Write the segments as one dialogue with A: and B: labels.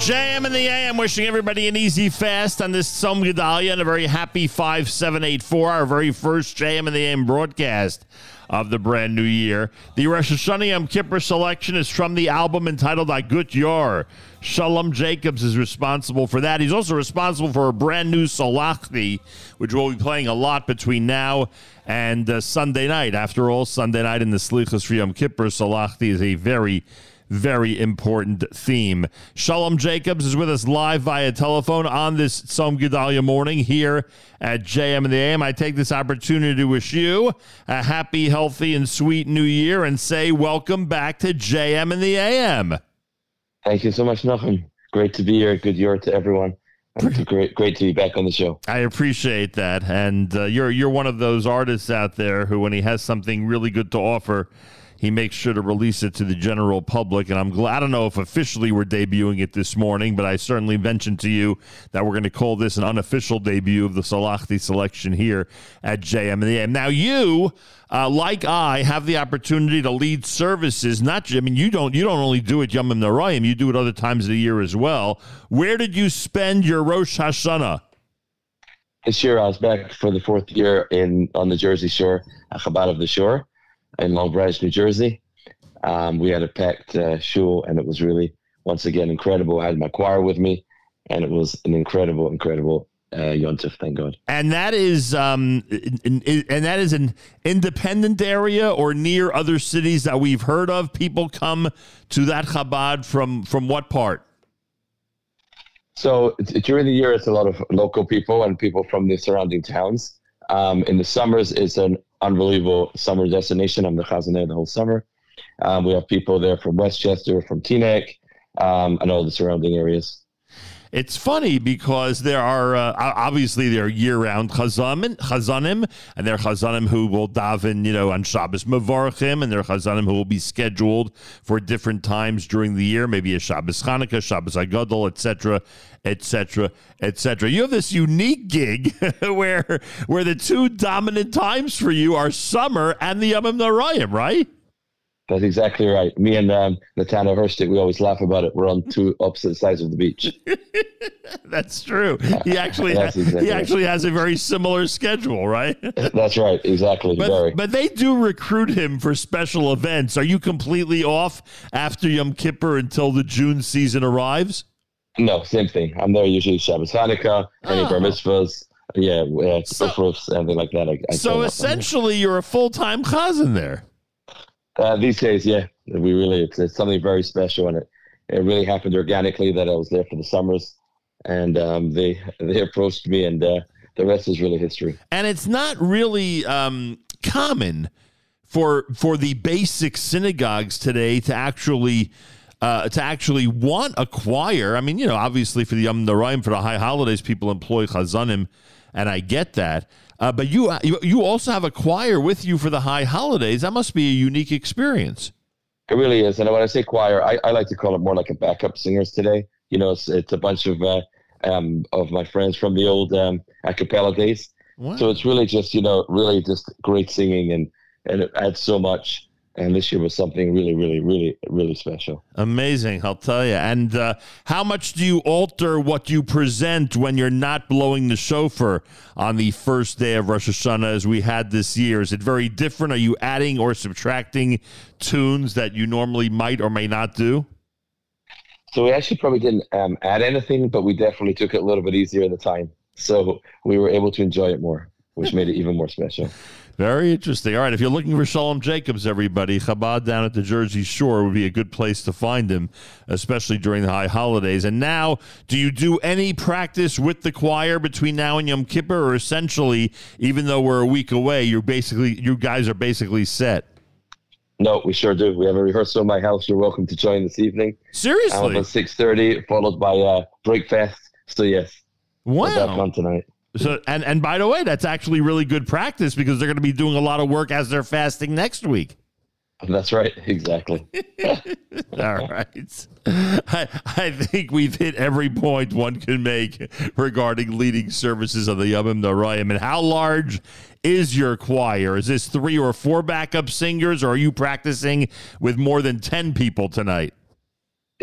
A: JM in the AM, wishing everybody an easy fast on this Tzom Gedalia and a very happy 5784, our very first JM in the AM broadcast of the brand new year. The Rosh Hashanah Yom Kippur selection is from the album entitled "I Agut Yor. Sholom Jacobs is responsible for that. He's also responsible for a brand new Salachti, which we'll be playing a lot between now and uh, Sunday night. After all, Sunday night in the Slichas for Yom Kippur, Salachti is a very very important theme. Sholom Jacobs is with us live via telephone on this Tzom Gedalia morning here at JM and the AM. I take this opportunity to wish you a happy, healthy, and sweet new year and say welcome back to JM and the AM.
B: Thank you so much, Nachum. Great to be here. Good year to everyone. It's great, great to be back on the show.
A: I appreciate that, and uh, you're you're one of those artists out there who, when he has something really good to offer, he makes sure to release it to the general public. And I'm glad, I don't know if officially we're debuting it this morning, but I certainly mentioned to you that we're going to call this an unofficial debut of the Salachti selection here at JM. Now, you, uh, like I, have the opportunity to lead services. Not, I mean, you don't, you don't only do it Yom Narayim, you do it other times of the year as well. Where did you spend your Rosh Hashanah?
B: This year, I was back for the fourth year in on the Jersey Shore, Chabad of the Shore in Long Branch, New Jersey. Um, we had a packed uh, shul, and it was really, once again, incredible. I had my choir with me, and it was an incredible, incredible uh, Yontif, thank God.
A: And that is, um, in, in, and that is an independent area or near other cities that we've heard of. People come to that Chabad from from what part?
B: So during the year, it's a lot of local people and people from the surrounding towns. Um, in the summers, it's an unbelievable summer destination. I'm the chazan there the whole summer. Um, we have people there from Westchester, from Teaneck, um, and all the surrounding areas.
A: It's funny because there are uh, obviously there are year-round chazanim, chazanim, and there are chazanim who will daven, you know, on Shabbos Mavarchim, and there are chazanim who will be scheduled for different times during the year, maybe a Shabbos Hanukkah, Shabbos Hagadol, etc., etc., etc. You have this unique gig where where the two dominant times for you are summer and the Yom Narayim, right?
B: That's exactly right. Me and um, Netanel Hershtik, we always laugh about it. We're on two opposite sides of the beach.
A: That's true. He actually exactly he actually has a very similar schedule, right?
B: That's right. Exactly.
A: But,
B: very.
A: but they do recruit him for special events. Are you completely off after Yom Kippur until the June season arrives?
B: No, same thing. I'm there usually Shabbos Hanukkah, any oh. bar mitzvahs. Yeah, uh, so, anything like that. I, I
A: so essentially, you're a full time chazan there.
B: Uh, these days, yeah, we really it's, something very special, and it it really happened organically that I was there for the summers, and um, they they approached me, and uh, the rest is really history.
A: And it's not really um, common for for the basic synagogues today to actually. Uh, to actually want a choir, I mean, you know, obviously for the Yom Narayim, for the high holidays, people employ chazanim, and I get that. Uh, but you, you also have a choir with you for the high holidays. That must be a unique experience.
B: It really is. And when I say choir, I, I like to call it more like a backup singers today. You know, it's, it's a bunch of uh, um, of my friends from the old um, a cappella days. Wow. So it's really just you know really just great singing and and it adds so much and this year was something really, really, really, really special.
A: Amazing, I'll tell you. And uh, how much do you alter what you present when you're not blowing the shofar on the first day of Rosh Hashanah, as we had this year? Is it very different? Are you adding or subtracting tunes that you normally might or may not do?
B: So we actually probably didn't um, add anything, but we definitely took it a little bit easier at the time, so we were able to enjoy it more, which made it even more special.
A: Very interesting. All right, if you're looking for Sholom Jacobs, everybody, Chabad down at the Jersey Shore would be a good place to find him, especially during the high holidays. And now, do you do any practice with the choir between now and Yom Kippur, or essentially, even though we're a week away, you're basically you guys are basically set?
B: No, we sure do. We have a rehearsal in my house. You're welcome to join this evening.
A: Seriously,
B: at six thirty, followed by uh, breakfast. So yes,
A: wow,
B: on tonight.
A: So and and by the way, that's actually really good practice because they're going to be doing a lot of work as they're fasting next week.
B: That's right, exactly.
A: All right. I, I think we've hit every point one can make regarding leading services of the Yom Narayim. And how large is your choir? Is this three or four backup singers, or are you practicing with more than 10 people tonight?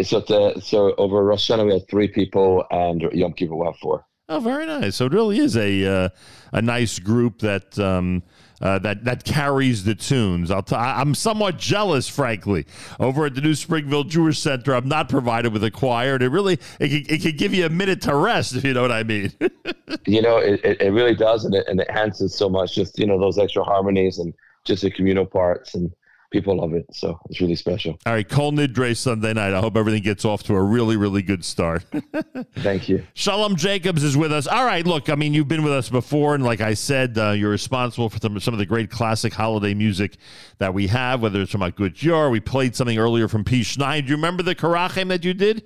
B: So, the, so over Rosh Hashanah we had three people, and Yom Kippur we have four.
A: Oh, very nice. So it really is a uh, a nice group that um, uh, that that carries the tunes. I'll t- I'm somewhat jealous, frankly. Over at the New Springville Jewish Center, I'm not provided with a choir, and it really it can, it can give you a minute to rest, if you know what I mean.
B: you know, it, it really does, and it, and it enhances so much. Just you know those extra harmonies and just the communal parts and people love it. So it's really special.
A: All right, Kol Nidre Sunday night. I hope everything gets off to a really, really good start.
B: Thank you.
A: Sholom Jacobs is with us. All right, look, I mean, you've been with us before, and like I said, uh, you're responsible for some, some of the great classic holiday music that we have, whether it's from a good jar. We played something earlier from P. Schneid. Do you remember the Karachem that you did?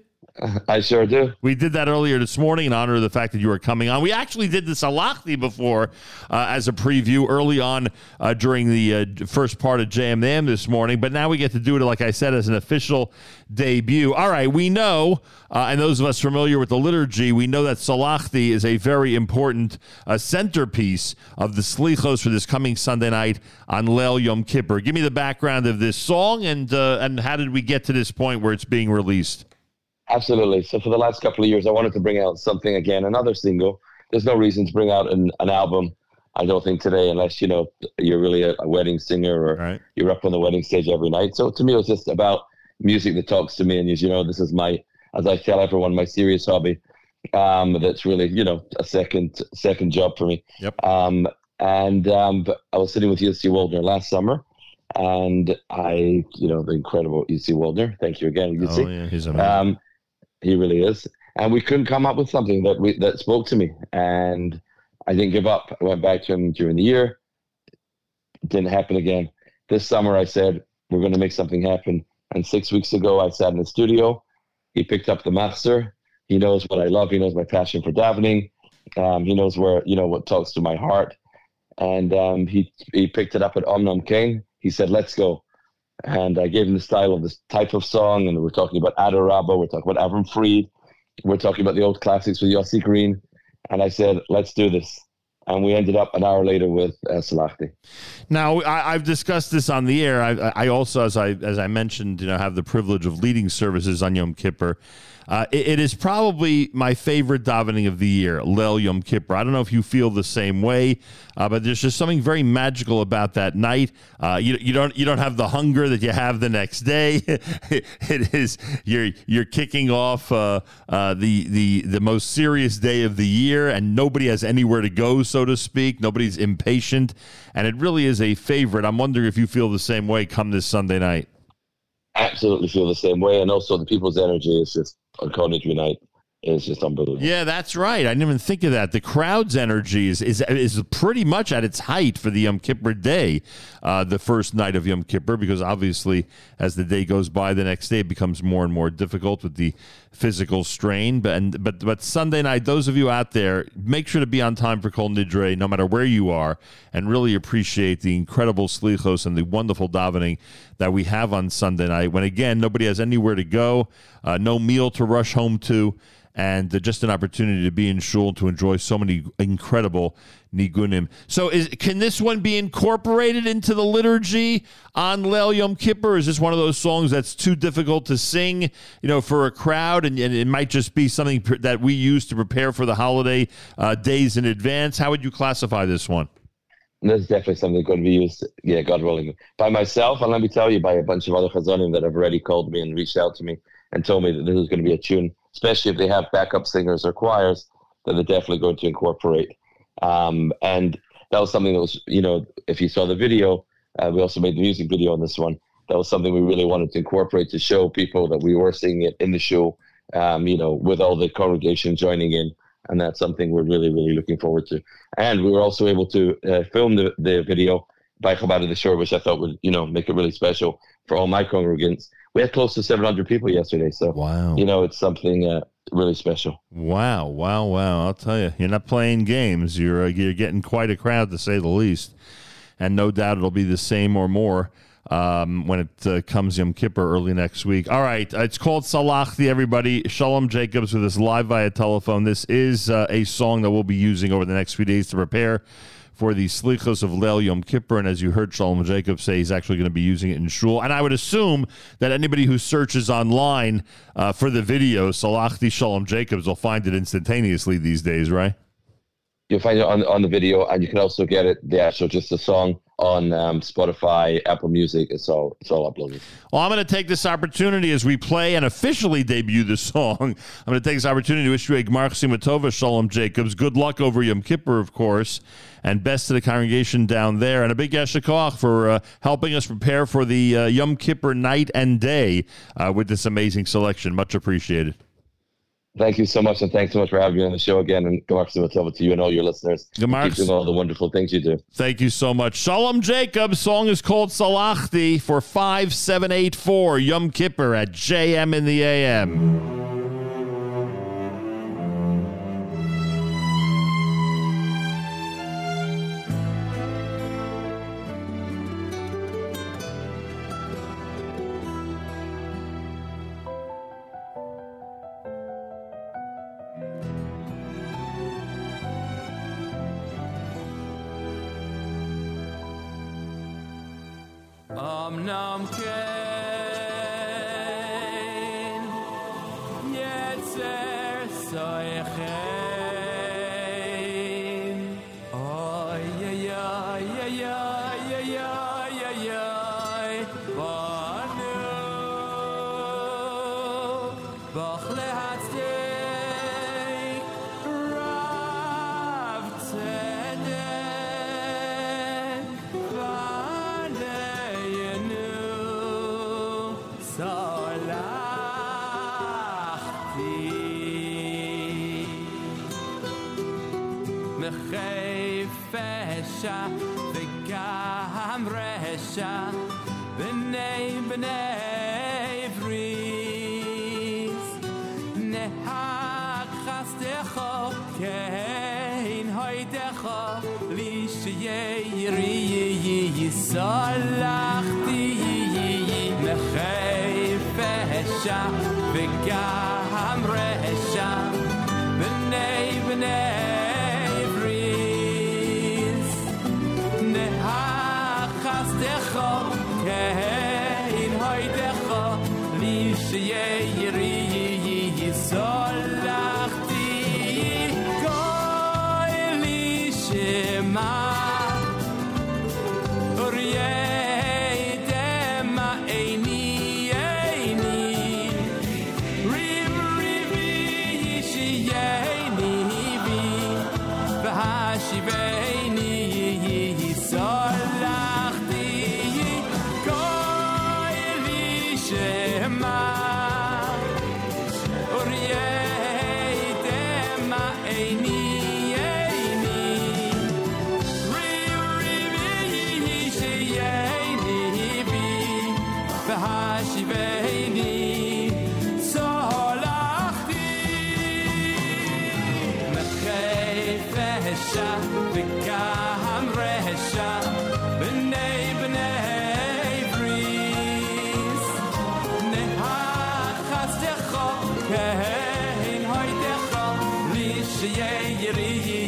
B: I sure do.
A: We did that earlier this morning in honor of the fact that you were coming on. We actually did the Salachti before uh, as a preview early on uh, during the uh, first part of JMM this morning, but now we get to do it, like I said, as an official debut. All right, we know, uh, and those of us familiar with the liturgy, we know that Salachti is a very important uh, centerpiece of the Slichos for this coming Sunday night on Leil Yom Kippur. Give me the background of this song and uh, and how did we get to this point where it's being released?
B: Absolutely. So for the last couple of years, I wanted to bring out something again, another single. There's no reason to bring out an, an album. I don't think today, unless you know you're really a, a wedding singer or right. you're up on the wedding stage every night. So to me, it was just about music that talks to me, and as you know, this is my, as I tell everyone, my serious hobby. Um, that's really you know a second second job for me.
A: Yep.
B: Um, and um, I was sitting with Yitzy Waldner last summer, and I, you know, the incredible Yitzy Waldner. Thank you again, Yitzy.
A: Oh yeah, he's amazing. Um,
B: he really is. And we couldn't come up with something that we, that spoke to me. And I didn't give up. I went back to him during the year. It didn't happen again. This summer, I said, we're going to make something happen. And six weeks ago, I sat in the studio. He picked up the master. He knows what I love. He knows my passion for davening. Um, he knows where, you know, what talks to my heart. And um, he, he picked it up at Omnam Ken. He said, let's go and I gave him the style of this type of song. And we're talking about Adar Rabbah, we're talking about Avram Fried, we're talking about the old classics with Yossi Green. And I said, let's do this. And we ended up an hour later with uh.
A: Now I, have discussed this on the air. I, I, also, as I as I mentioned, you know, have the privilege of leading services on Yom Kippur. Uh, it, it is probably my favorite davening of the year, Leil Yom Kippur. I don't know if you feel the same way, uh, but there's just something very magical about that night. Uh, you, you don't you don't have the hunger that you have the next day. it is you're you're kicking off uh, uh, the the the most serious day of the year, and nobody has anywhere to go, so to speak. Nobody's impatient, and it really is a favorite. I'm wondering if you feel the same way come this Sunday night
B: absolutely feel the same way. And also the people's energy is just on Kol Nidre night is just unbelievable.
A: Yeah, that's right. I didn't even think of that. The crowd's energy is is, is pretty much at its height for the Yom Kippur day, uh, the first night of Yom Kippur, because obviously as the day goes by, the next day it becomes more and more difficult with the physical strain. But and, but but Sunday night, those of you out there, make sure to be on time for Kol Nidre, no matter where you are, and really appreciate the incredible slichos and the wonderful davening that we have on Sunday night. When again, nobody has anywhere to go, uh, no meal to rush home to and just an opportunity to be in shul to enjoy so many incredible nigunim. So, is can this one be incorporated into the liturgy on Leil Yom Kippur? Is this one of those songs that's too difficult to sing, you know, for a crowd, and, and it might just be something that we use to prepare for the holiday uh, days in advance? How would you classify this one?
B: This is definitely something going to be used, yeah, God willing, by myself, and let me tell you, by a bunch of other chazanim that have already called me and reached out to me and told me that this is going to be a tune especially if they have backup singers or choirs that they're definitely going to incorporate. Um, and that was something that was, you know, if you saw the video, uh, we also made the music video on this one. That was something we really wanted to incorporate to show people that we were singing it in the show, um, you know, with all the congregation joining in. And that's something we're really, really looking forward to. And we were also able to uh, film the, the video by Chabad of the Shore, which I thought would, you know, make it really special for all my congregants we had close to 700 people yesterday. So,
A: wow,
B: you know, it's something uh, really special.
A: Wow, wow, wow! I'll tell you, you're not playing games. You're uh, you're getting quite a crowd to say the least, and no doubt it'll be the same or more. Um, when it uh, comes Yom Kippur early next week. All right, it's called Salachti, everybody. Sholom Jacobs with us live via telephone. This is uh, a song that we'll be using over the next few days to prepare for the Slichos of Leil Yom Kippur. And as you heard Sholom Jacob say, he's actually going to be using it in shul. And I would assume that anybody who searches online uh, for the video, Salachti Sholom Jacobs, will find it instantaneously these days, right?
B: You'll find it on, on the video, and you can also get it, the actual, just the song on um, Spotify, Apple Music. It's all it's all uploaded.
A: Well, I'm going to take this opportunity as we play and officially debut the song. I'm going to take this opportunity to wish you a Gmar Simatova Sholom Jacobs. Good luck over Yom Kippur, of course, and best to the congregation down there. And a big Yasher Koach for uh, helping us prepare for the uh, Yom Kippur night and day uh, with this amazing selection. Much appreciated.
B: Thank you so much, and thanks so much for having me on the show again. And Gemar Simatova to you and all your listeners. Keep doing all the wonderful things you do.
A: Thank you so much. Sholom Jacob. Song is called Salachti for 5784 Yom Kippur at JM in the AM.
C: Am Namke. מחפשה וגם רשע בני בני בריס נהחסתך כן הוידך לי שירי סלחתי מחפשה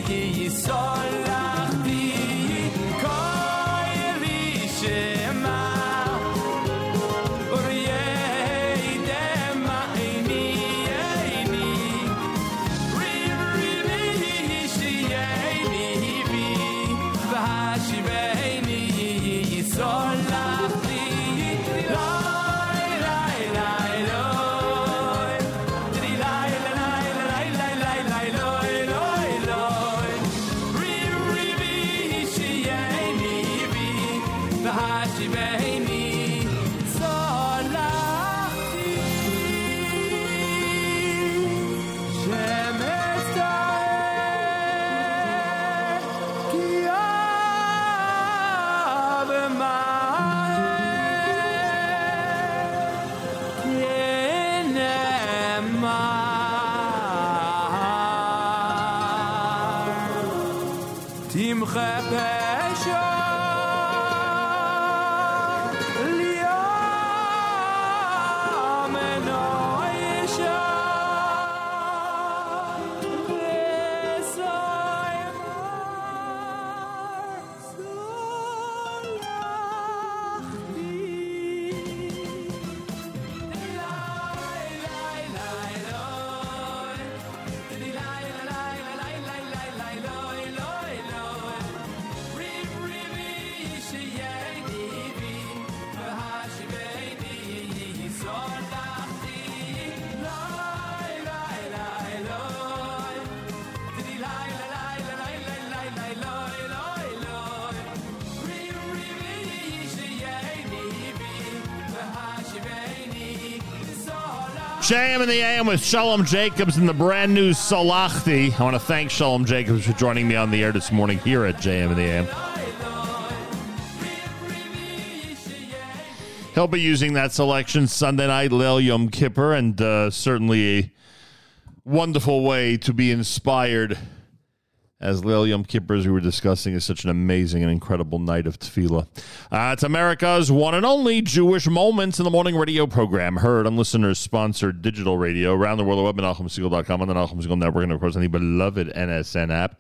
C: he saw Timcha Pesha.
A: JM in the AM with Sholom Jacobs and the brand new Salachti. I want to thank Sholom Jacobs for joining me on the air this morning here at JM in the AM. He'll be using that selection Sunday night, Leil Yom Kippur, and uh, certainly a wonderful way to be inspired as Leil Yom Kippur, as we were discussing, is such an amazing and incredible night of tefillah. Uh, it's America's one and only Jewish Moments in the Morning radio program, heard on listeners-sponsored digital radio around the world, the web at NachumSegal.com, on the Nachum Segal Network, and of course on the beloved NSN app.